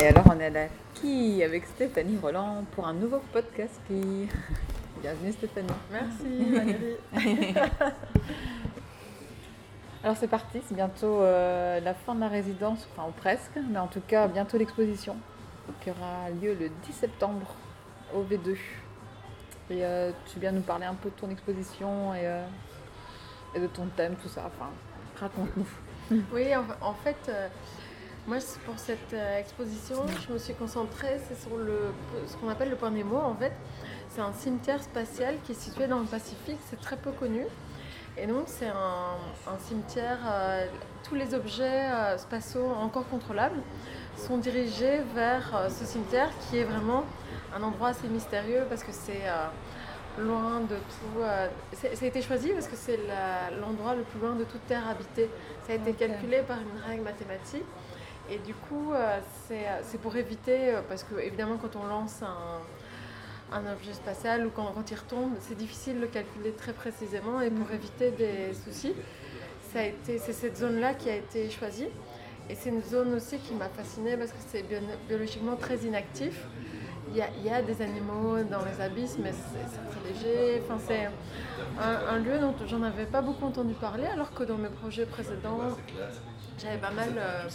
Et alors, on est là qui avec Stéphanie Roland pour un nouveau podcast qui. Bienvenue Stéphanie. Merci Valérie. alors c'est parti, c'est bientôt euh, la fin de la résidence, enfin ou presque, mais en tout cas bientôt l'exposition qui aura lieu le 10 septembre au V2. Et euh, tu viens nous parler un peu de ton exposition et, euh, et de ton thème, tout ça. Enfin, raconte-nous. Oui, en, fait, moi, pour cette exposition, je me suis concentrée c'est sur le, ce qu'on appelle le point Nemo, en fait. C'est un cimetière spatial qui est situé dans le Pacifique, c'est très peu connu. Et donc c'est un, cimetière, euh, tous les objets euh, spatiaux encore contrôlables sont dirigés vers euh, ce cimetière qui est vraiment un endroit assez mystérieux parce que c'est loin de tout. ça a été choisi parce que c'est l'endroit le plus loin de toute terre habitée. Ça a été calculé par une règle mathématique. Et du coup, c'est pour éviter, parce que évidemment quand on lance un, un objet spatial ou quand, quand il retombe, c'est difficile de le calculer très précisément et pour éviter des soucis, c'est cette zone-là qui a été choisie. Et c'est une zone aussi qui m'a fascinée parce que c'est biologiquement très inactif. Il y, a, il y, a, des animaux dans les abysses, mais c'est très léger. Enfin, c'est un, lieu dont j'en avais pas beaucoup entendu parler, alors que dans mes projets précédents, j'avais pas mal euh,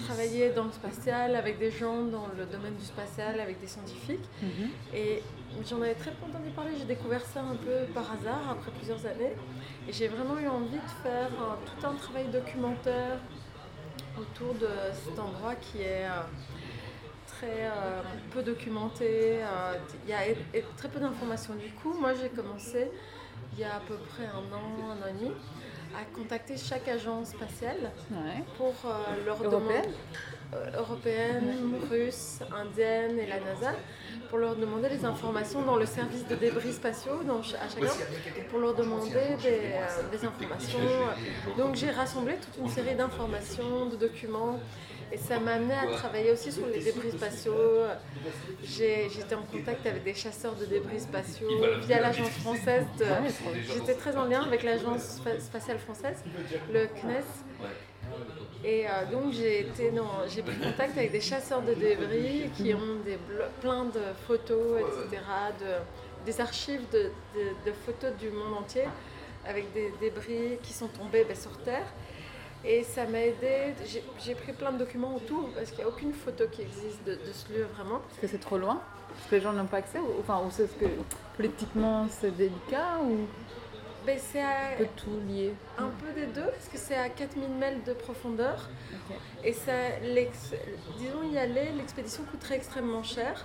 travaillé dans le spatial avec des gens dans le domaine du spatial, avec des scientifiques. Mhm. Et j'en avais très peu entendu parler. J'ai découvert ça un peu par hasard après plusieurs années. Et j'ai vraiment eu envie de faire tout un travail documentaire autour de cet endroit qui est euh, très euh, peu documenté. Euh, il y a très peu d'informations. Du coup, moi j'ai commencé il y a à peu près un an, un an et demi à contacter chaque agence spatiale pour euh, leur demander euh, européenne, russe, indienne et la NASA pour leur demander des informations dans le service de débris spatiaux donc à chacun pour leur demander des, euh, des informations. Donc j'ai rassemblé toute une série d'informations, de documents et ça m'a amené à travailler aussi sur les débris spatiaux. J'étais en contact avec des chasseurs de débris spatiaux via l'agence française. J'étais très en lien avec l'agence spatiale française, le CNES. Et euh, donc j'ai pris contact avec des chasseurs de débris qui ont des plein de photos, etc., de, des archives de, de, photos du monde entier avec des débris qui sont tombés ben, sur Terre. Et ça m'a aidé. J'ai pris plein de documents autour parce qu'il n'y a aucune photo qui existe de, ce lieu vraiment. Parce que c'est trop loin? Parce que les gens n'ont pas accès ou, Enfin, ou c'est ce que politiquement c'est délicat ben, c'est un peu tout lié. Un peu des deux, parce que c'est à 4000 mètres de profondeur. Et ça, disons y aller, l'expédition coûterait extrêmement cher.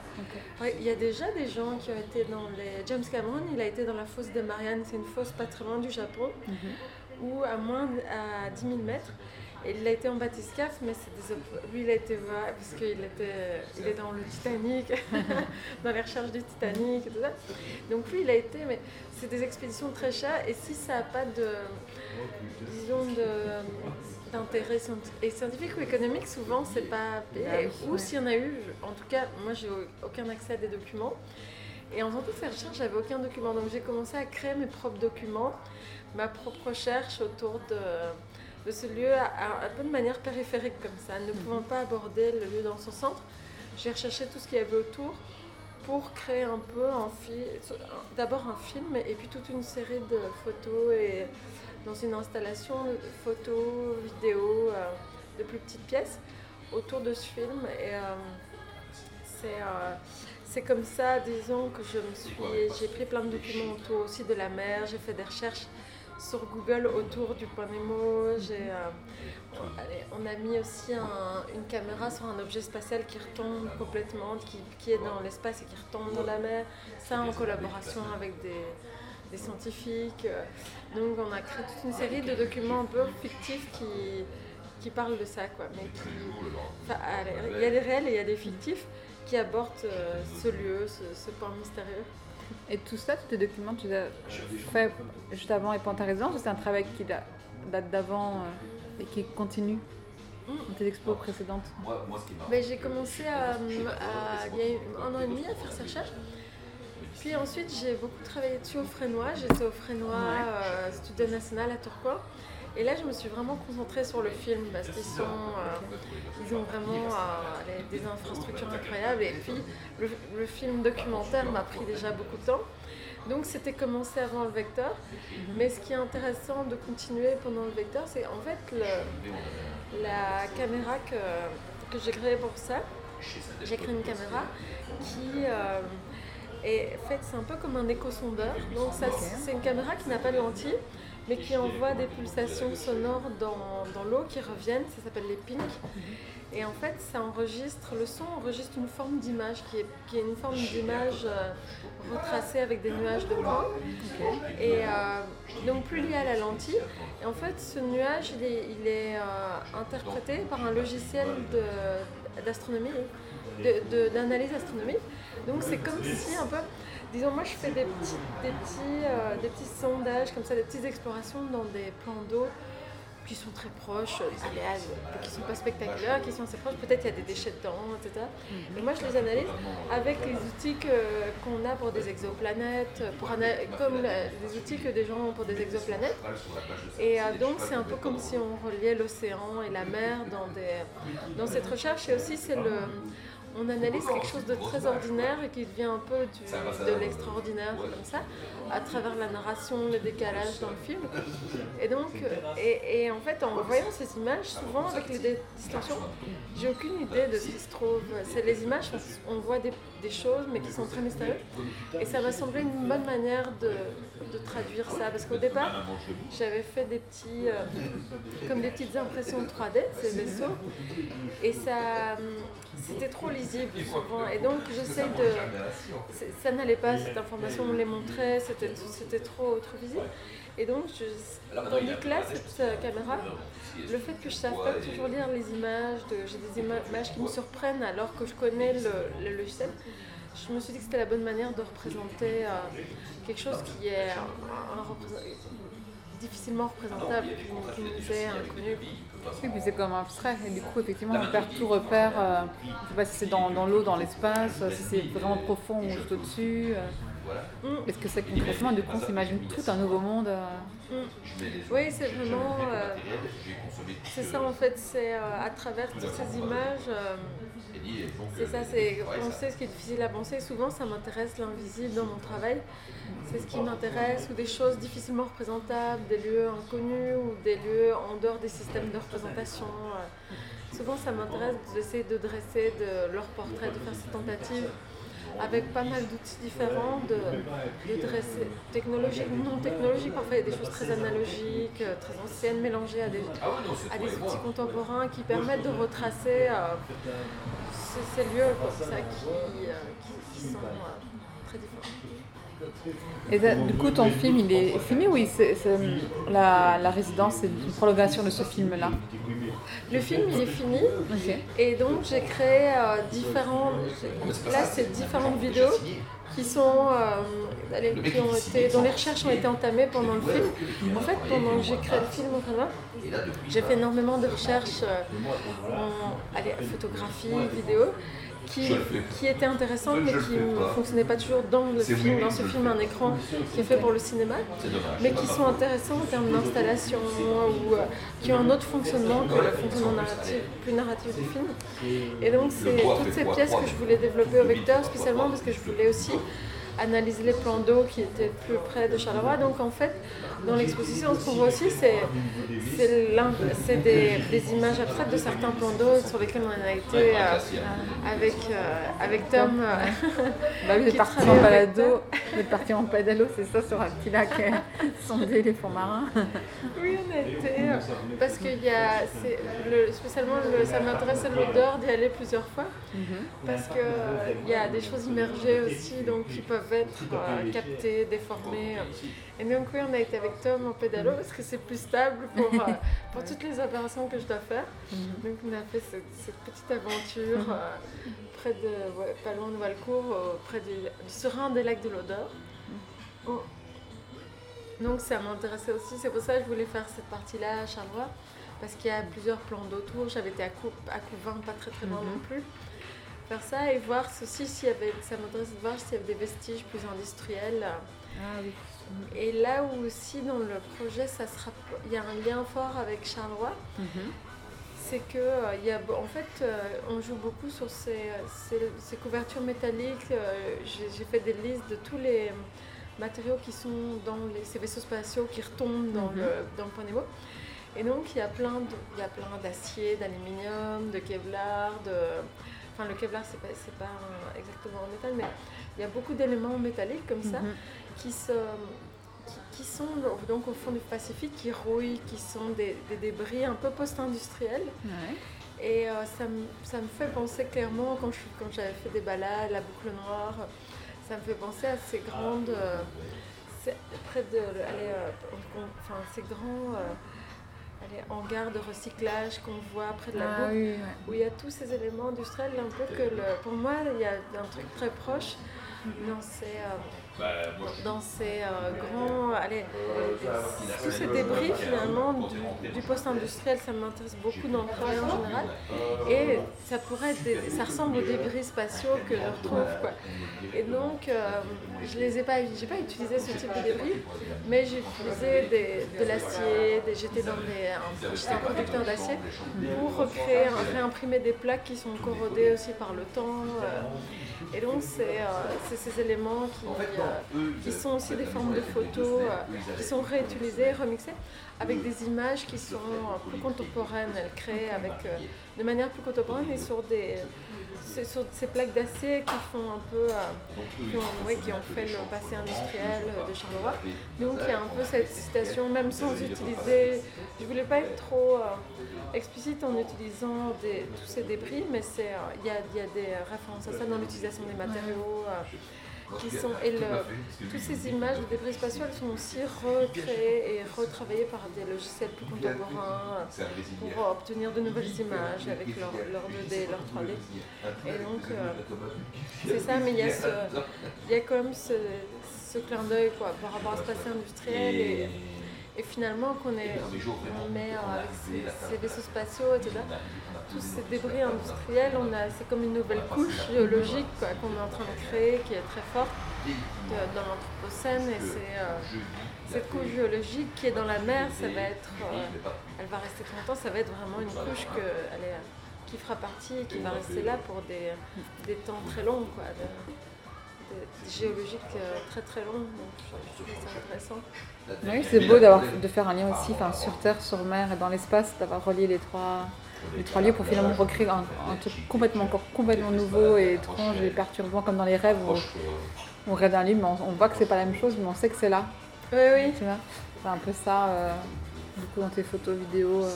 Il y a déjà des gens qui ont été dans les. James Cameron, il a été dans la fosse de Marianne, c'est une fosse pas très loin du Japon. Mhm ou à moins à 10 000 mètres. Il a été en bathyscaphe, mais c'est lui il a été parce qu'il était, il est dans le Titanic, dans les recherches du Titanic et tout ça. Donc lui il a été, mais c'est des expéditions très chères et si ça n'a pas de, disons d'intérêt scientifique ou économique, souvent c'est pas payé. Ah ou s'il y en a eu, en tout cas moi j'ai aucun accès à des documents. Et en faisant toutes ces recherches, j'avais aucun document. Donc j'ai commencé à créer mes propres documents ma propre recherche autour de, ce lieu un peu de manière périphérique comme ça, ne pouvant pas aborder le lieu dans son centre. J'ai recherché tout ce qu'il y avait autour pour créer un peu d'abord un film et puis toute une série de photos et dans une installation de photos, vidéos, euh, de plus petites pièces autour de ce film. Et euh, euh, c'est comme ça, disons, que je me suis. J'ai pris plein de documents autour aussi de la mer, j'ai fait des recherches sur Google autour du point Nemo. Euh, on a mis aussi une caméra sur un objet spatial qui retombe complètement, qui, est dans l'espace et qui retombe dans la mer. Ça en collaboration avec des, scientifiques. Donc on a créé toute une série de documents un peu fictifs qui, parlent de ça. Mais il y a des réels et il y a des fictifs qui abordent euh, ce lieu, ce point mystérieux. Et tout ça, tous tes documents, tu as fait juste avant et pendant ta résidence c'est un travail qui date d'avant euh, et qui continue dans tes expos précédentes ben, J'ai commencé à, il y a un an et demi à faire ces recherches. Puis ensuite, j'ai beaucoup travaillé dessus au Frénois. J'étais au Frénois, euh, Studio National à Tourcoing. Et là, je me suis vraiment concentrée sur le film parce qu'ils euh, ont vraiment euh, des infrastructures incroyables. Et puis, le, film documentaire m'a pris déjà beaucoup de temps. Donc, c'était commencé avant le vecteur. Mais ce qui est intéressant de continuer pendant le vecteur, c'est en fait la caméra que, que j'ai créée pour ça. J'ai créé une caméra qui euh, est faite, c'est un peu comme un écho-sondeur. Donc, c'est une caméra qui n'a pas de lentille mais qui envoie des pulsations sonores dans, dans l'eau qui reviennent, ça s'appelle les pings. Et en fait, ça enregistre, le son enregistre une forme d'image qui est, qui est une forme d'image euh, retracée avec des nuages de points. Et euh, donc plus lié à la lentille. Et en fait, ce nuage, il est, il est, euh, interprété par un logiciel d'astronomie, d'analyse astronomique. Donc c'est comme si un peu, disons moi je fais des petits, des petits, euh, des petits sondages comme ça, des petites explorations dans des plans d'eau qui sont très proches, euh, des aléas, euh, qui sont pas spectaculaires, qui sont assez proches. Peut-être il y a des déchets dedans, etc. Et moi je les analyse avec les outils qu'on a pour des exoplanètes, pour comme les outils que des gens ont pour des exoplanètes. Et euh, donc c'est un peu comme si on reliait l'océan et la mer dans, des, dans cette recherche. Et aussi c'est le, on analyse quelque chose de très ordinaire et qui devient un peu du- de l'extraordinaire comme ça, à travers la narration, le décalage dans le film. Et donc, et, et en fait, en voyant ces images, souvent avec les distorsions, j'ai aucune idée de ce qui se trouve. C'est les images, on, voit des, des choses, mais qui sont très mystérieuses. Et ça m'a semblé une bonne manière de, de traduire ça, parce qu'au départ, j'avais fait des petits, euh, comme des petites impressions 3D, ces vaisseaux, et ça, c'était trop lisible souvent. Et donc, j'essaie de, ça n'allait pas, cette information, on me les montrait, c'était c'était trop, trop visible. Et donc, je, tandis que là, cette euh, caméra, le fait que je ne sache pas toujours lire les images, de- j'ai des ima- images qui me surprennent alors que je connais le, le logiciel, je me suis dit que c'était la bonne manière de représenter euh, quelque chose qui est un- un représent- difficilement représentable, qui, qui nous est inconnu. Oui, puis c'est comme abstrait. Et du coup, effectivement, on perd tout repère. euh, je sais pas si c'est dans, dans l'eau, dans l'espace, euh, si c'est vraiment profond ou juste au-dessus. Euh. Mm. Que c'est concrètement Du coup, on s'imagine tout un nouveau monde. euh. Oui, c'est vraiment. euh, c'est ça en fait, c'est euh, à travers toutes ces images. euh, c'est ça, c'est penser ce qui est difficile à penser. Souvent, ça m'intéresse l'invisible dans mon travail. C'est ce qui m'intéresse, ou des choses difficilement représentables, des lieux inconnus, ou des lieux en dehors des systèmes de représentation. Souvent, ça m'intéresse d'essayer de dresser de leur portrait, de faire ces tentatives avec pas mal d'outils différents, de, de dresser technologiques, non technologiques, y a des choses très analogiques, euh, très anciennes, mélangées à des, outils contemporains qui permettent de retracer euh, ces, lieux comme ça, qui, euh, qui- qui sont très différents. Et du coup, ton film, il est fini Oui, c'est, c'est- la, la résidence, c'est une prolongation de ce film-là? Le film il est fini et donc j'ai créé euh, différents. Là c'est différentes vidéos qui sont euh, qui ont été, dont les recherches ont été entamées pendant le film. En fait, pendant que j'ai créé le film j'ai fait énormément de recherches euh, en allez, photographie, vidéo, qui, qui étaient intéressantes mais qui ne fonctionnaient pas toujours dans le film, dans ce film un écran qui est fait pour le cinéma, mais qui sont intéressants en termes d'installation ou euh, qui ont un autre fonctionnement que le fonctionnement narratif, plus narratif du film. Et donc c'est toutes ces pièces que je voulais développer au vecteur, spécialement parce que je voulais aussi analyser les plans d'eau qui étaient plus près de Charleroi. Donc en fait, dans l'exposition, ce qu'on voit aussi, c'est c'est des, des images abstraites de certains plans d'eau sur lesquels on a été euh, avec, euh, avec Tom. euh, Bah vous êtes parti en balado, vous êtes parti en c'est ça, sur un petit lac sondé les fonds marins. Oui, on euh, Parce qu'il y a. c'est le- spécialement, le, ça m'intéressait l'odeur d'y aller plusieurs fois. Parce qu'il y a des choses immergées aussi, donc qui peuvent être euh, captées, déformées. Et donc, oui, on a été avec Tom en pédalo parce que c'est plus stable pour, euh, pour toutes les opérations que je dois faire. Donc, on a fait cette, cette petite aventure euh, près de. ouais, pas loin de Valcourt, euh, près du, du Serein des lacs de l'Odeur. Oh. Donc ça m'intéressait aussi, c'est pour ça que je voulais faire cette partie-là à Charleroi, parce qu'il y a plusieurs plans d'autour, j'avais été à, Cou à Couvin, pas très très loin Mhm. non plus. Faire ça et voir aussi s'il y avait, ça m'intéresse de voir s'il y avait des vestiges plus industriels, Ah oui. Et là où aussi dans le projet, ça sera, il y a un lien fort avec Charleroi, Mhm. c'est que euh, il y a, en fait, euh, on joue beaucoup sur ces, ces- ces couvertures métalliques. euh, J'ai fait des listes de tous les matériaux qui sont dans les, ces vaisseaux spatiaux qui retombent dans, Mhm. le, dans le point Nemo. Et donc, il y a plein de- il y a plein d'acier, d'aluminium, de kevlar, de... Enfin, le kevlar, c'est pas, c'est pas un- exactement en métal, mais il y a beaucoup d'éléments métalliques comme ça Mhm. qui, se, qui, qui sont donc au fond du Pacifique, qui rouillent, qui sont des, des débris un peu post-industriels. Ouais. Et euh, ça, me, ça me fait penser clairement, quand je- quand j'avais fait des balades, la boucle noire, ça me fait penser à ces grandes. euh, près de. allez, euh, enfin, ces grands. Allez, hangars de recyclage qu'on voit près de la Ah boucle oui, ouais. où il y a tous ces éléments industriels, un peu que le, pour moi, il y a un truc très proche dans ces, euh, dans ces euh, grands, allez, tous ces débris finalement du, du post-industriel, ça m'intéresse beaucoup dans le travail en général. Et ça pourrait être, des- ça ressemble aux débris spatiaux que je retrouve, quoi. Et donc, euh, je les ai pas, j'ai pas utilisé ce type de débris, mais j'ai utilisé des- de l'acier, j'étais dans des, un, j'étais un producteur d'acier pour recréer, réimprimer des plaques qui sont corrodées aussi par le temps. euh, et donc, c'est euh, c'est ces éléments qui, euh, qui sont aussi des formes de photos, euh, qui sont réutilisées, remixées, avec des images qui sont plus contemporaines. Elles créent avec, euh, de manière plus contemporaine et sur des c'est sur ces plaques d'acier qui font un peu, euh, qui, ont, ouais, qui ont fait le passé industriel de Charleroi. Donc il y a un peu cette citation, même sans utiliser, je voulais pas être trop euh, explicite en utilisant des- tous ces débris, mais euh, il y, a, il y a des références à ça dans l'utilisation des matériaux. Euh, qui sont, et le- toutes ces images de débris spatiaux sont aussi recréées et retravaillées par des logiciels plus contemporains euh, pour obtenir de nouvelles images avec leur, leur 2D, leur 3D. Et donc, euh, c'est ça, mais il y a, ce, il y a quand même ce, ce clin d'œil quoi, par rapport à ce passé industriel et, et finalement qu'on est, met euh, avec ces, ces vaisseaux spatiaux, etc. Tous ces débris industriels, on a, c'est comme une nouvelle couche géologique quoi, qu'on est en train de créer, qui est très forte de- dans l'Anthropocène. Et c'est euh, cette couche géologique qui est dans la mer, ça va être, euh, elle va rester très longtemps, ça va être vraiment une couche que, elle est, qui fera partie et qui va rester là pour des, des temps très longs, quoi, de- euh, très très longs. Donc je trouve ça intéressant. Oui, c'est beau d'avoir de faire un lien aussi, enfin, sur Terre, sur mer et dans l'espace, d'avoir relié les trois, les trois lieux pour finalement recréer un, un truc complètement encore complètement nouveau et étrange et perturbant comme dans les rêves où on rêve d'un livre, mais on, on voit que c'est pas la même chose, mais on sait que c'est là. Oui, oui. Tu vois, c'est un peu ça, euh, du coup, dans tes photos, vidéos. euh,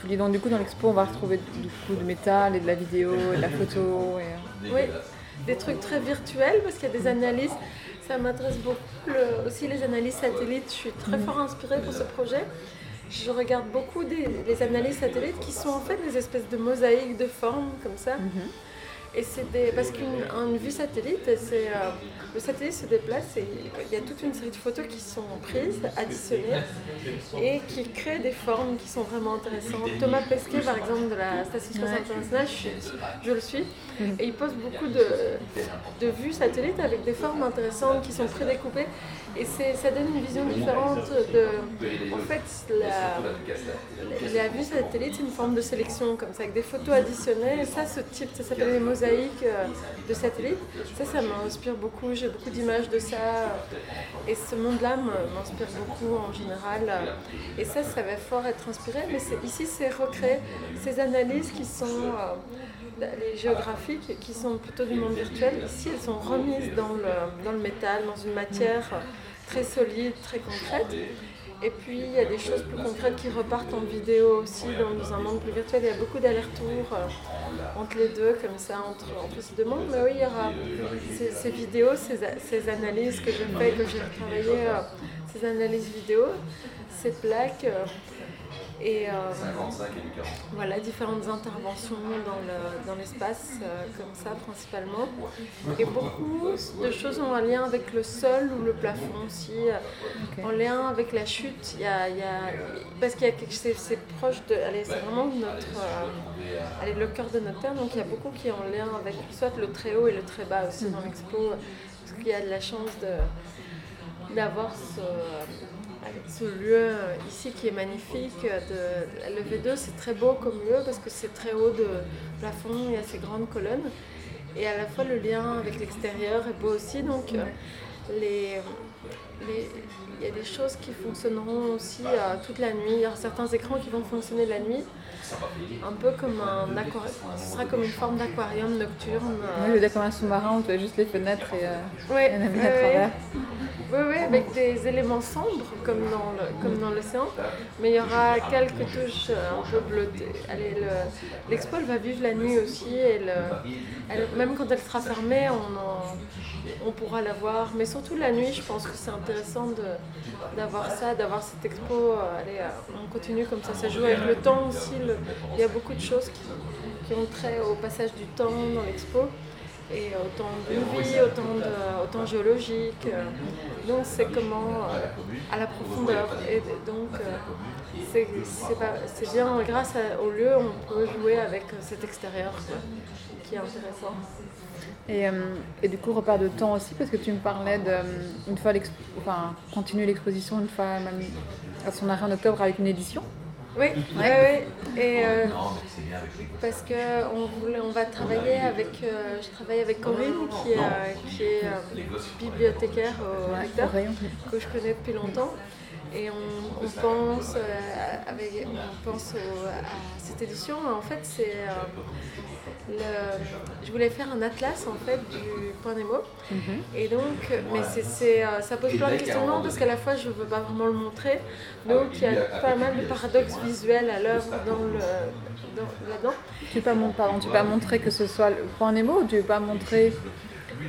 tous les donc du coup dans l'expo on va retrouver du coup du métal et de la vidéo et de la photo et, euh, Oui, des trucs très virtuels parce qu'il y a des analyses. Ça m'intéresse beaucoup aussi les analyses satellites. Je suis très fort inspirée pour ce projet. Je regarde beaucoup des, les analyses satellites qui sont en fait des espèces de mosaïques de formes comme ça. Et c'est des, parce qu'une une vue satellite, c'est, euh, le satellite se déplace et il y a toute une série de photos qui sont prises, additionnées et qui créent des formes qui sont vraiment intéressantes. Thomas Pesquet, par exemple, de la Station spatiale internationale, je, je le suis, et il pose beaucoup de, de vues satellites avec des formes intéressantes qui sont prédécoupées. Et ça donne une vision différente de. En fait, la, la vue satellite, c'est une forme de sélection, comme ça, avec des photos additionnées. Et ça, ce type, ça s'appelle les mosaïques euh, de satellites. Ça, ça m'inspire beaucoup. J'ai beaucoup d'images de ça. Et ce monde-là m'inspire beaucoup en général. Et ça, ça va fort être inspiré. Mais ici, c'est recréer ces analyses qui sont. Euh, les géographiques qui sont plutôt du monde virtuel, ici elles sont remises dans le, dans le métal, dans une matière très solide, très concrète. Et puis il y a des choses plus concrètes qui repartent en vidéo aussi dans, un monde plus virtuel. Il y a beaucoup d'allers-retours euh, entre les deux, comme ça, entre, entre ces deux mondes. Mais oui, il y aura ces, vidéos, ces, ces analyses que j'ai faites, que j'ai travaillé, euh, ces analyses vidéo, ces plaques. Euh, et euh, voilà, différentes interventions dans le- dans l'espace, euh, comme ça principalement. Et beaucoup de choses ont un lien avec le sol ou le plafond aussi, en lien avec la chute. Il y a, il y a- parce qu'il y a quelque c'est, c'est proche de. Allez, c'est vraiment notre. euh, allez, le cœur de notre terre, donc il y a beaucoup qui est en lien avec soit le très haut et le très bas aussi dans l'expo, parce qu'il y a de la chance de d'avoir ce, ce lieu ici qui est magnifique. De, le V2, c'est très beau comme lieu parce que c'est très haut de plafond, il y a ces grandes colonnes. Et à la fois, le lien avec l'extérieur est beau aussi. Donc, les, les, il y a des choses qui fonctionneront aussi euh, toute la nuit. Il y a certains écrans qui vont fonctionner la nuit, un peu comme un aquarium. Ce sera comme une forme d'aquarium nocturne. Oui, le comme un sous-marin, on voit juste les fenêtres et, euh, ouais, à travers. Oui, oui, avec des éléments sombres comme dans, le, comme dans l'océan, mais il y aura quelques touches euh, un peu bleutées. l'expo, elle va vivre la nuit aussi, et même quand elle sera fermée, on, on pourra la voir, mais surtout la nuit, je pense que c'est intéressant d'avoir ça, d'avoir cette expo. Euh, allez, euh, on continue comme ça, ça joue avec le temps aussi. il y a beaucoup de choses qui ont trait au passage du temps dans l'expo et autant de vie, autant, de, autant géologique. Euh, donc c'est comment à la profondeur. Et donc c'est bien, grâce au lieu, on peut jouer avec cet extérieur qui est intéressant. Et, euh, et, du coup, repart de temps aussi, parce que tu me parlais de, une fois enfin, continuer l'exposition une fois même à son arrêt en octobre avec une édition. Oui, oui, oui. Et euh, parce que on, on va travailler avec, euh, je travaille avec Corinne qui, qui est bibliothécaire au Recteur, que je connais depuis longtemps. Et on, pense, avec, on pense à cette édition. En fait, c'est je voulais faire un atlas en fait du point Nemo. Mhm. Et donc, mais c'est, euh, ça pose plein de questionnements parce qu'à la fois je veux pas vraiment le montrer, donc il y a pas mal de paradoxes visuels à l'œuvre dans le, là-dedans. Tu peux, pardon, tu pas montrer que ce soit le point Nemo ou tu veux pas montrer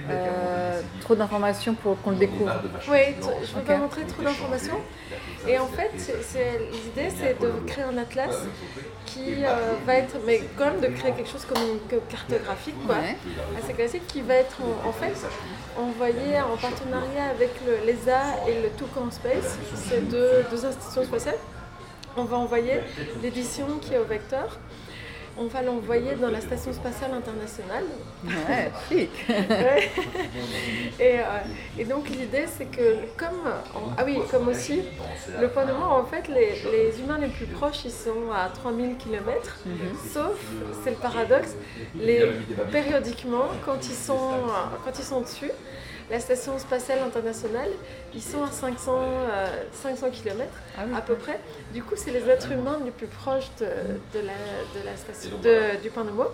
euh, trop d'informations pour qu'on le découvre. Oui, je ne veux pas montrer trop d'informations. Et en fait, l'idée, c'est de créer un atlas qui euh, va être, mais quand même de créer quelque chose comme une cartographique, quoi, assez classique, qui va être en, fait envoyé en partenariat avec l'ESA et le Toucan Space, ces deux, deux institutions spatiales. On va envoyer l'édition qui est au vecteur on va l'envoyer dans la Station spatiale internationale. Ouais, chic. et, euh, et, donc l'idée c'est que comme ah oui comme aussi le point de mort en fait les, les, humains les plus proches ils sont à 3000 km mhm. sauf c'est le paradoxe les périodiquement quand ils sont quand ils sont dessus la station spatiale internationale, ils sont à 500, 500 km à peu près. Du coup, c'est les êtres humains les plus proches de, la, station, du point de mot.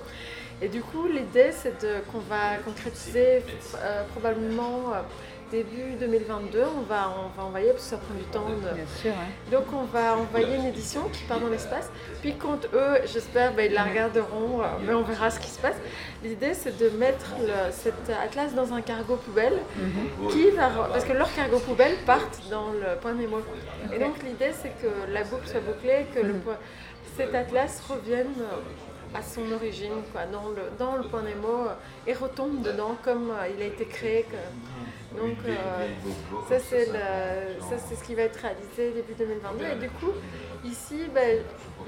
Et du coup, l'idée, c'est qu'on va concrétiser euh, probablement euh, début 2022, on va, on va envoyer, parce que ça prend du temps. Bien sûr, Donc on va envoyer une édition qui part dans l'espace. Puis quand eux, j'espère, ben, ils la regarderont, euh, mais on verra ce qui se passe. L'idée, c'est de mettre le, cet atlas dans un cargo poubelle, mhm. qui va, parce que leurs cargo poubelles partent dans le point Nemo. Et donc l'idée, c'est que la boucle soit bouclée, que le, mhm. cet atlas revienne à son origine, quoi, dans, le, dans le point Nemo, et retombe dedans comme euh, il a été créé. Donc euh, ça c'est ce qui va être réalisé début 2022. Et du coup, ici, ben,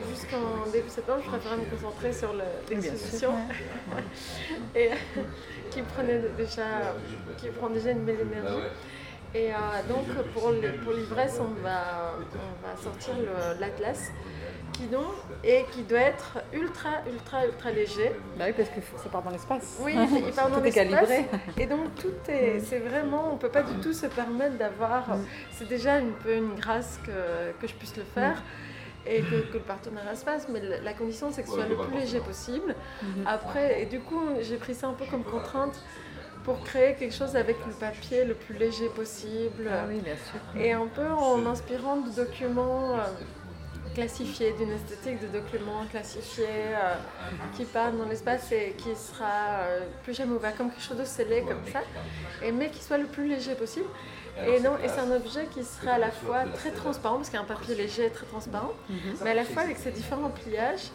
jusqu'en début septembre, je préférais me concentrer sur l'exposition et qui prenait déjà, qui prend déjà une belle énergie. Et euh, donc pour l'ivresse, on va, on va sortir l'atlas et qui doit être ultra, ultra, ultra léger. Bah oui, parce que ça part dans l'espace. Oui, il part dans l'espace. Et donc tout est, c'est vraiment, on peut pas du tout se permettre d'avoir. Mm. C'est déjà un peu une grâce que, que je puisse le faire. Mm. et que, le partenariat se fasse, mais la condition c'est que ce soit le plus léger possible. Mm-hmm. Après, et du coup, j'ai pris ça un peu comme contrainte pour créer quelque chose avec le papier le plus léger possible. Ah oui, bien sûr. Et un peu en m'inspirant de documents euh, classifié, d'une esthétique de documents classifiés euh, qui part dans l'espace et qui sera euh, plus jamais ouvert, comme quelque chose de scellé comme ça, et, mais qui soit le plus léger possible. Et, non, et c'est un objet qui sera à la fois très transparent, parce qu'il y a un papier léger et très transparent, mhm. mais à la fois avec ses différents pliages,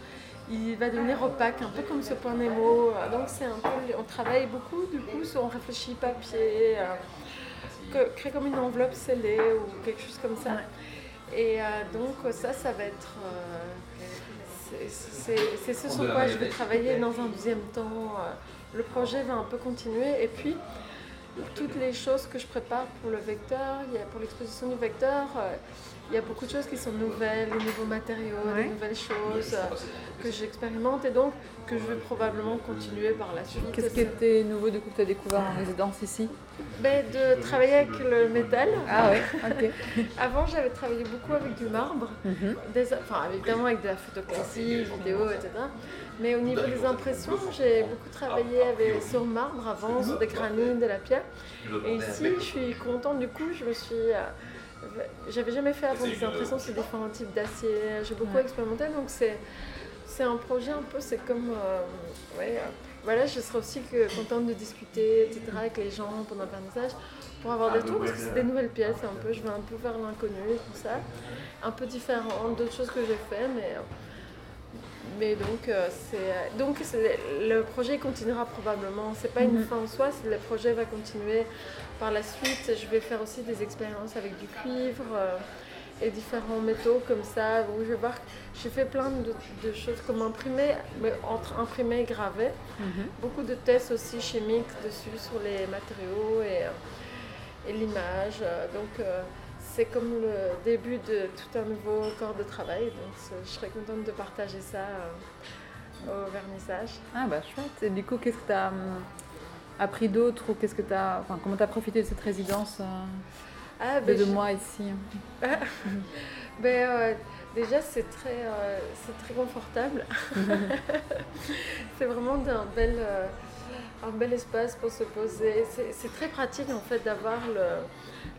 il va devenir opaque, un peu comme ce point Nemo. Donc c'est un peu, on travaille beaucoup du coup, on réfléchit papier, euh, créer comme une enveloppe scellée ou quelque chose comme ça. Et euh, donc ça, ça va être... Euh, c'est ce sur quoi je vais travailler dans un deuxième temps. Euh, le projet va un peu continuer. Et puis, toutes les choses que je prépare pour le vecteur, pour l'exposition du vecteur, il y a beaucoup de choses qui sont nouvelles, les nouveaux matériaux, les nouvelles choses euh, que j'expérimente et donc que je vais probablement continuer par la suite. Qu'est-ce qui était nouveau du coup que tu as découvert en résidence ici? Ben, De travailler avec le métal. Ah oui, ok. Avant j'avais travaillé beaucoup avec du marbre, mhm. enfin évidemment avec de la photographie, vidéo, etc. Mais au niveau des impressions, j'ai beaucoup travaillé avec, sur marbre avant, sur des granits, de la pierre. Et ici, je suis contente du coup, je me suis. Euh, j'avais jamais fait avant des impressions sur différents types d'acier. J'ai beaucoup expérimenté, donc c'est c'est un projet un peu, c'est comme. Euh, ouais, euh, voilà, je serais aussi que, contente de discuter, etc., avec les gens pendant le vernissage pour avoir des tours parce que c'est des nouvelles pièces un peu. Je vais un peu vers l'inconnu et tout ça. Un peu différent d'autres choses que j'ai fait, mais mais donc, euh, c'est, donc le projet continuera probablement. C'est pas une mhm. fin en soi, le projet va continuer par la suite. Je vais faire aussi des expériences avec du cuivre euh, et différents métaux comme ça. Où je vais voir, j'ai fait plein de, choses comme imprimer, mais entre imprimer et graver. Mhm. Beaucoup de tests aussi chimiques dessus sur les matériaux et, euh, et l'image. Donc, c'est comme le début de tout un nouveau corps de travail. Donc je serais contente de partager ça euh, au vernissage. Ah bah chouette. Et du coup, qu'est-ce que tu as hum, appris d'autre ou qu'est-ce que tu as, enfin, comment tu as profité de cette résidence euh, ah, de ben, deux mois ici? Ben, euh, Déjà, c'est très, c'est très confortable. c'est vraiment un bel, un bel espace pour se poser. C'est très pratique en fait d'avoir le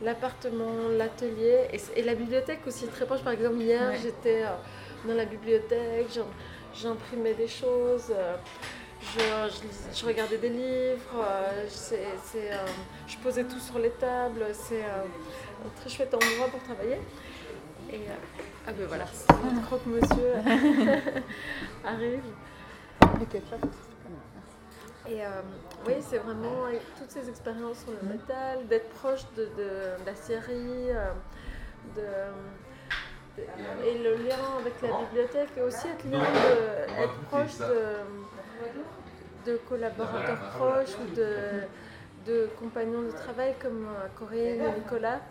l'appartement, l'atelier et, la bibliothèque aussi très proche. Par exemple, hier, j'étais euh, dans la bibliothèque, j'imprimais des choses, euh, je, regardais des livres, euh, je posais tout sur les tables. C'est un très chouette endroit pour travailler. Et ah ben voilà, notre croque-monsieur arrive. Et oui, c'est vraiment toutes ces expériences sur le métal, d'être proche de, de, la série, euh, de, et le lien avec la bibliothèque, et aussi être, lien être proche de, collaborateurs proches ou de, compagnons de travail comme euh, Corinne et Nicolas.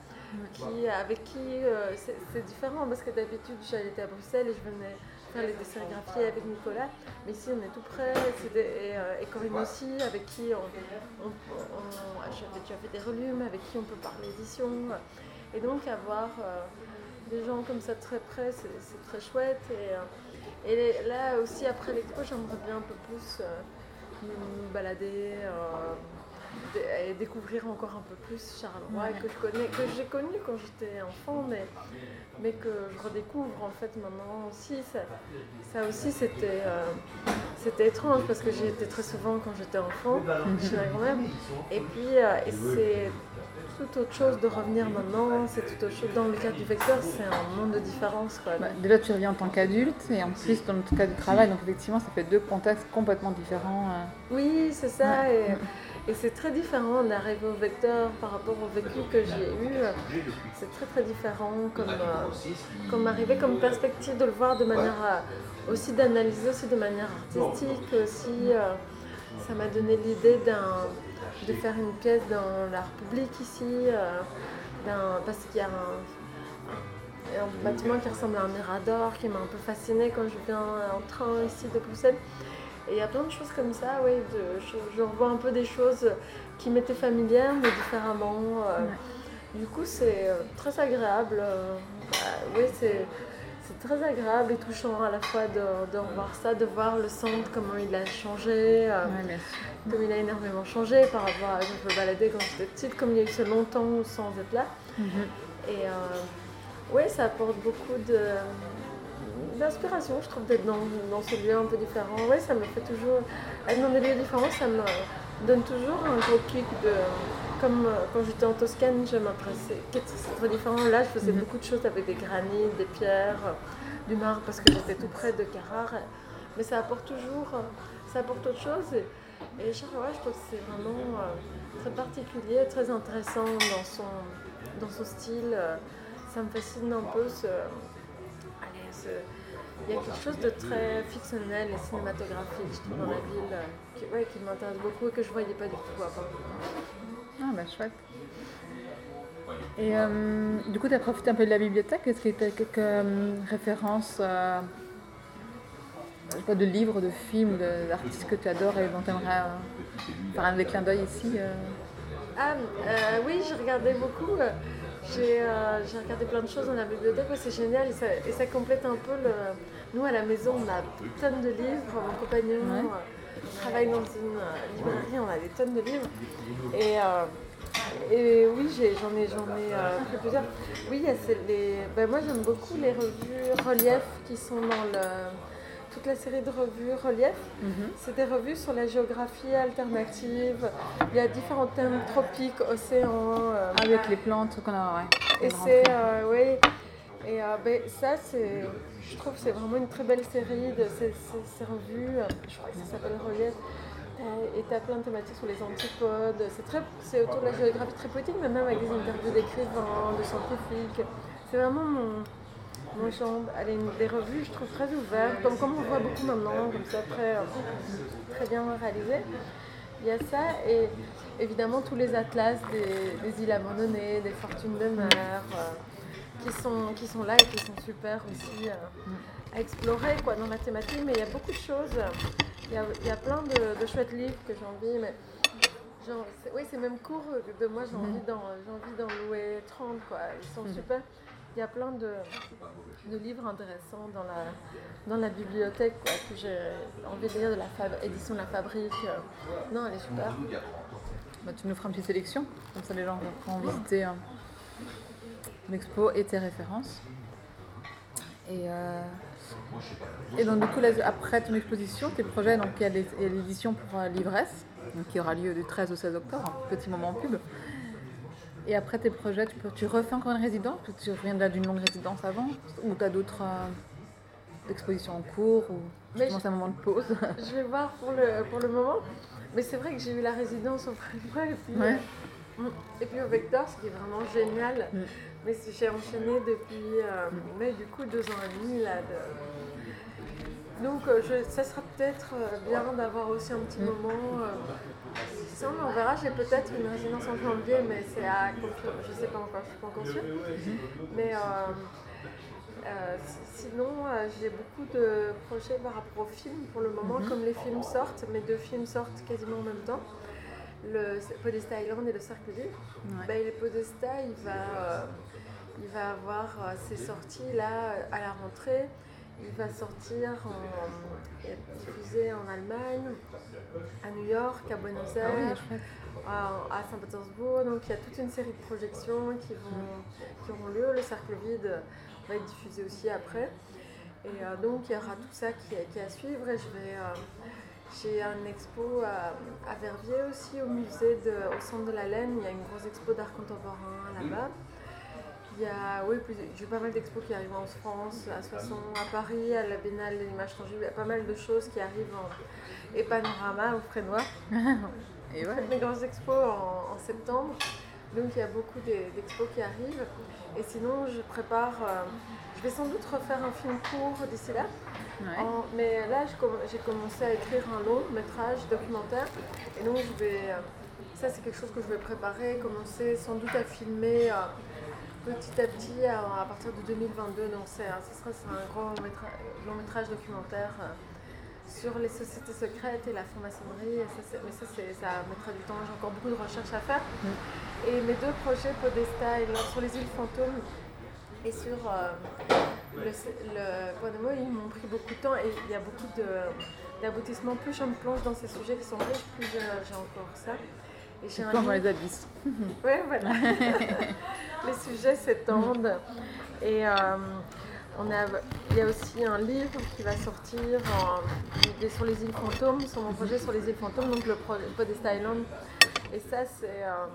Qui, avec qui c'est différent parce que d'habitude j'allais à Bruxelles et je venais faire les dessins graphiés avec Nicolas. Mais ici, on est tout près. et, euh, et, Corinne aussi, avec qui on, on, déjà fait des volumes, avec qui on peut parler édition. Et donc, avoir euh, des gens comme ça très près, c'est très chouette. Et, euh, et, là aussi, après l'expo, j'aimerais bien un peu plus me balader et découvrir encore un peu plus Charleroi que je connais, que j'ai connu quand j'étais enfant, mais, mais que je redécouvre en fait maintenant aussi. Ça, ça aussi c'était euh, c'était étrange parce que j'y étais très souvent quand j'étais enfant chez ma grand-mère. Et puis euh, c'est tout autre chose de revenir maintenant, c'est tout autre chose. Dans le cas du vecteur, c'est un monde de différence. Quoi. Bah, déjà, tu reviens en tant qu'adulte et en plus dans notre cas de travail, donc effectivement, ça fait deux contextes complètement différents. Euh. Oui, c'est ça. Et, et c'est très différent, on arrive au vecteur par rapport au vécu que j'ai eu. C'est très très différent comme, euh, comme arriver comme perspective de le voir de manière euh, aussi d'analyser aussi de manière artistique aussi. Euh, ça m'a donné l'idée de faire une pièce dans la République ici, parce qu'il y a un, un, bâtiment qui ressemble à un mirador qui m'a un peu fascinée quand je viens en train ici de Bruxelles. Et il y a plein de choses comme ça, oui. je, revois un peu des choses qui m'étaient familières, mais différemment. Euh. Du coup, c'est euh, très agréable. Euh, bah, oui, c'est très agréable et touchant à la fois de, de, revoir ça, de voir le centre, comment il a changé, comme il a énormément changé par rapport à quand je me baladais quand j'étais petite, comme il y a eu ce longtemps sans être là. Mm-hmm. Et oui, ça apporte beaucoup de, d'inspiration, je trouve, d'être dans, dans, ce lieu un peu différent. Oui, ça me fait toujours. Être dans des lieux différents, ça me donne toujours un gros clic de. Comme euh, quand j'étais en Toscane, je m'intéressais. C'est très différent. Là, je faisais mhm. beaucoup de choses avec des granits, des pierres, du marbre, parce que j'étais tout près de Carrare. Mais ça apporte toujours. Ça apporte autre chose. Et, et Charleroi, je trouve que c'est vraiment euh, très particulier, très intéressant dans son, dans son style. Ça me fascine un peu ce. Allez, ce il y a quelque chose de très fictionnel et cinématographique, dans la ville, euh, qui, qui m'intéresse beaucoup et que je ne voyais pas du tout avant. Ah bah chouette. Et euh, du coup, tu as profité un peu de la bibliothèque? Est-ce que tu as quelques euh, références euh, je sais pas, de livres, de films, d'artistes que tu adores et dont tu aimerais faire un des clins d'œil ici Ah oui, j'ai regardé beaucoup. J'ai regardé plein de choses dans la bibliothèque, ouais, c'est génial et ça, et ça complète un peu le. Nous à la maison, on a tonnes de livres. Mon compagnon Ouais. Euh, travaille dans une euh, librairie, on a des tonnes de livres. Et, euh, et oui, j'ai- j'en ai, j'en ai euh, pris plusieurs. Oui, il y a ces- les. ben, moi j'aime beaucoup les revues relief qui sont dans le. Toute la série de revues relief. C'est des revues sur la géographie alternative. Il y a différents thèmes tropiques, océans. euh, Avec les plantes qu'on a, ouais. et c'est, euh, oui. Et euh, ben, ça, je trouve c'est vraiment une très belle série de ces, revues. euh, Je crois que ça s'appelle Relief. Et tu as plein de thématiques sur les antipodes. C'est, très, autour de la géographie très poétique, mais même avec des interviews d'écrivains, de scientifiques. C'est vraiment mon, mon genre. Des revues, je trouve, très ouvertes, comme, comme on voit beaucoup maintenant, comme ça, très, très bien réalisé. Il y a ça et évidemment tous les atlas des, des îles abandonnées, des fortunes de mer, euh, qui, sont, qui sont là et qui sont super aussi euh, à explorer quoi, dans la thématique. Mais il y a beaucoup de choses. Il y a, il y a plein de, de chouettes livres que j'ai envie. Mais genre, c'est- oui, c'est même court de moi, j'ai envie d'en j'ai envie d'en louer 30. Quoi. Ils sont super. Il y a plein de, de livres intéressants dans la, dans la bibliothèque quoi, que j'ai envie de lire de la fab- édition de la fabrique. euh. Non, elle est super. Bah, tu nous feras une petite sélection, comme ça les gens pourront visiter euh, l'expo et tes références. Et, euh, et donc du coup, là, après ton exposition, tes projets, donc il y a l'édition pour euh, l'ivresse, qui aura lieu du 13 au 16 octobre, un petit moment pub. Et après tes projets, tu, peux, tu refais encore une résidence, parce que tu reviens de là d'une longue résidence avant, ou tu as d'autres euh, expositions en cours, ou justement c'est un moment de pause? Je vais voir pour le, pour le moment. Mais c'est vrai que j'ai eu la résidence auprès de moi et puis, Ouais. et puis au Vector, ce qui est vraiment génial. Mm. Mais c'est- j'ai enchaîné depuis euh, mais du coup deux ans et demi là. de- Donc euh, je- ça sera peut-être euh, bien d'avoir aussi un petit moment. euh, Sinon, on verra, j'ai peut-être une résidence en janvier, mais c'est à confirmer. Je sais pas encore, je suis pas encore sûre. Mais euh, si- sinon, j'ai beaucoup de projets par rapport aux films pour le moment, comme les films sortent, mes deux films sortent quasiment en même temps. Le Podesta Island et le Cercle Libre. Ouais. Ben, le Podesta, il va, il va avoir euh, ses sorties là à la rentrée. Il va sortir en, et être diffusé en Allemagne, à New York, à Buenos Ah Aires, à, à Saint-Pétersbourg. Donc il y a toute une série de projections qui, vont, qui auront lieu. Le Cercle Vide va être diffusé aussi après. Et euh, donc il y aura tout ça qui est, qui est à suivre. Et je vais, euh, j'ai un expo à, à Verviers aussi, au musée, de, au centre de la Laine. Il y a une grosse expo d'art contemporain là-bas. Il y a oui, j'ai pas mal d'expos qui arrivent en France, à Soissons, à Paris, à la Biennale de l'image tangible. Il y a pas mal de choses qui arrivent en, et Panorama au Frénois. Et ouais. grandes expos en, en septembre. Donc il y a beaucoup des- d'expos qui arrivent. Et sinon, je prépare. euh, je vais sans doute refaire un film court d'ici là. Ouais. En- mais là, j'ai commencé à écrire un long métrage documentaire. Et donc, je vais. euh, ça, c'est quelque chose que je vais préparer, commencer sans doute à filmer euh, petit à petit à, partir de 2022. Donc, ce sera un grand métra- long métrage documentaire. euh, sur les sociétés secrètes et la franc-maçonnerie. Mais ça, ça mettra du temps. J'ai encore beaucoup de recherches à faire. Et mes deux projets, Podesta et sur les îles fantômes et sur euh, le, le Nemo, ils m'ont pris beaucoup de temps et il y a beaucoup d'aboutissements. Plus je me plonge dans ces sujets qui sont riches, plus j'ai encore ça. Et j'ai un dans les abysses. Ouais, voilà. les sujets s'étendent. Et euh, on a, il y a aussi un livre qui va sortir est sur les îles fantômes, sur mon projet sur les îles fantômes, donc le Podesta Island. Et ça, c'est, euh,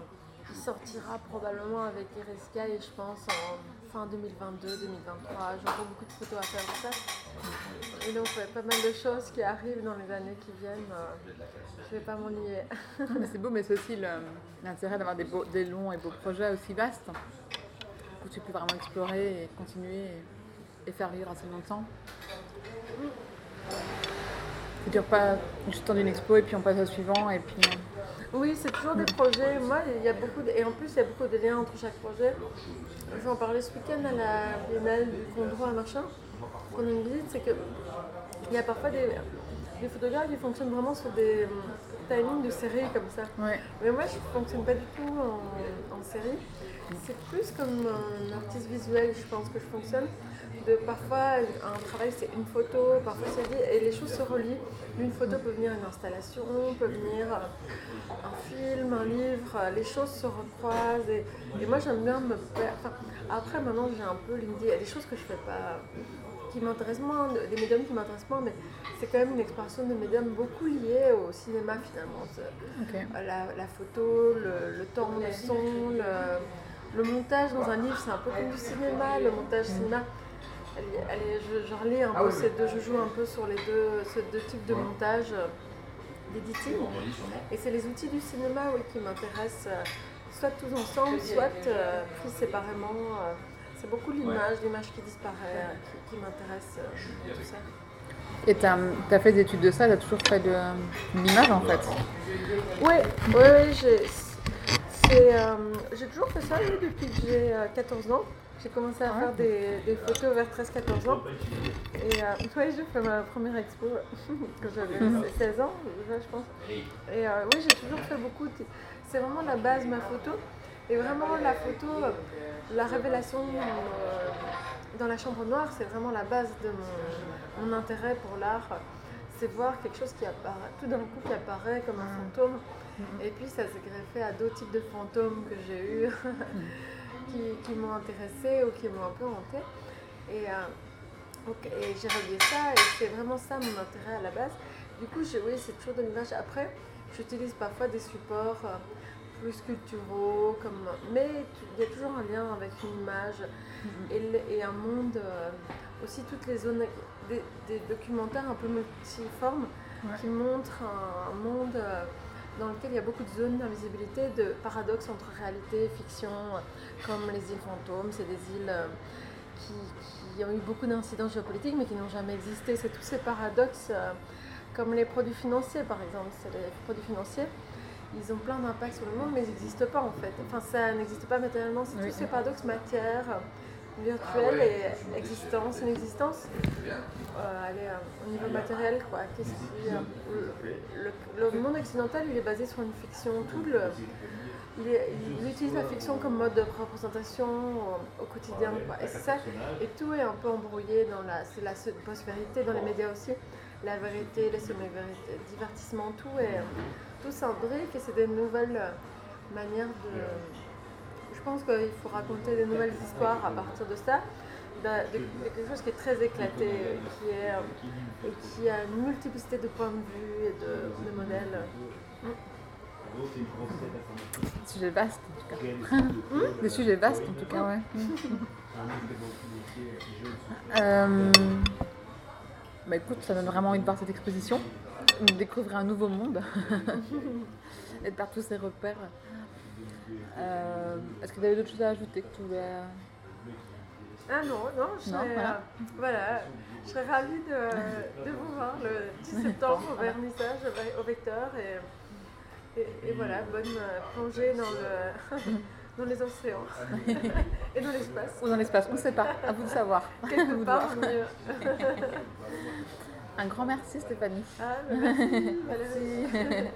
il sortira probablement avec Iris Guy, je pense, en fin 2022-2023. J'ai encore beaucoup de photos à faire de ça. Et donc, ouais, pas mal de choses qui arrivent dans les années qui viennent. euh, je vais pas m'ennuyer. C'est beau, mais c'est aussi l'intérêt d'avoir des, longs et beaux projets aussi vastes où tu peux vraiment explorer et continuer et, et faire vivre assez longtemps. Ça dure pas juste temps d'une expo et puis on passe au suivant et puis. Euh, Oui, c'est toujours des projets. Moi, il y a beaucoup de- et en plus, il y a beaucoup de liens entre chaque projet. Je vais en parler ce week-end à la Biennale du Condroit à Machin. Qu'on a une visite, c'est que il y a parfois des, des photographes qui fonctionnent vraiment sur des hum, timings de série comme ça. Ouais. Mais moi, je ne fonctionne pas du tout en, en série. C'est plus comme un artiste visuel, je pense que je fonctionne. De, parfois, un travail, c'est une photo, parfois c'est dit, et les choses se relient. Une photo peut venir une installation, peut venir un film, un livre, les choses se recroisent. Et, et moi, j'aime bien me faire. enfin, après, maintenant, j'ai un peu l'idée, il y a des choses que je fais pas qui m'intéressent moins, des médiums qui m'intéressent moins, mais c'est quand même une exploration de médiums beaucoup liée au cinéma finalement. La, la photo, le, le temps, le son, le, le montage dans un livre, c'est un peu comme du cinéma. Le montage cinéma, je, je relis un peu ces deux, je joue un peu sur les deux, ces deux types de montage euh, d'editing. Et c'est les outils du cinéma oui, qui m'intéressent, euh, soit tous ensemble, soit euh, pris séparément. euh, c'est beaucoup l'image, l'image qui disparaît, qui, qui m'intéresse, euh, tout ça. Et tu as, fait des études de ça, tu as toujours fait de, de l'image en fait Oui, oui, oui, j'ai euh, toujours fait ça depuis que j'ai euh, 14 ans. J'ai commencé à faire des, des photos vers 13-14 ans. Et euh, j'ai fait ma première expo quand j'avais 16 ans, déjà, je pense. Et euh, oui, j'ai toujours fait beaucoup. de- C'est vraiment la base, ma photo. Et vraiment, la photo, euh, la révélation euh, dans la chambre noire, c'est vraiment la base de mon, mon intérêt pour l'art. C'est voir quelque chose qui apparaît, tout d'un coup qui apparaît comme un fantôme. Et puis ça s'est greffé à d'autres types de fantômes que j'ai eus, qui, qui m'ont intéressée ou qui m'ont un peu hantée. Et, euh, et j'ai relié ça, et c'est vraiment ça mon intérêt à la base. Du coup, oui, c'est toujours de l'image. Après, j'utilise parfois des supports euh, plus sculpturaux, comme... mais il y a toujours un lien avec une image et, le- et un monde. euh, aussi, toutes les zones, des, des documentaires un peu multiformes Ouais. qui montrent un, un monde. euh, dans lequel il y a beaucoup de zones d'invisibilité, de paradoxes entre réalité et fiction, comme les îles fantômes, c'est des îles euh, qui, qui ont eu beaucoup d'incidents géopolitiques mais qui n'ont jamais existé. C'est tous ces paradoxes, euh, comme les produits financiers par exemple. C'est les produits financiers, ils ont plein d'impact sur le monde mais ils n'existent pas en fait. Enfin, ça n'existe pas matériellement, c'est Oui. tous ces paradoxes matière, virtuelle et existence, inexistence. Euh, allez, euh, au niveau matériel, quoi. Qu'est-ce qui, euh, le, monde occidental, il est basé sur une fiction. Tout le, il, est- il utilise la fiction comme mode de représentation au, au quotidien, quoi. Et ça. Et tout est un peu embrouillé dans la, c'est la post-vérité dans les médias aussi. La vérité, les semi-vérités, divertissement, tout est, tout s'imbrique et c'est des nouvelles euh, manières de. Je pense qu'il faut raconter des nouvelles histoires à partir de ça, de, de- de quelque chose qui est très éclaté, qui est, et qui a une multiplicité de points de vue et de, de modèles. Sujet vaste en tout cas. Des sujets vastes en tout cas, ouais. Euh, bah écoute, ça donne vraiment envie de voir cette exposition, de découvrir un nouveau monde et de faire tous ces repères. Euh, Est-ce que tu avais d'autres choses à ajouter que tu voulais... Ah non, non, je Non, serais, voilà. euh, voilà, je serais ravie de, de vous voir le 10 septembre au vernissage au- Vecteur et, et, et voilà, bonne euh, plongée dans, le, dans les océans et dans l'espace. Ou dans l'espace, on ne sait pas, à vous de savoir. Quelque vous part, mieux. Un grand merci Stéphanie. Ah, merci, Valérie. Merci.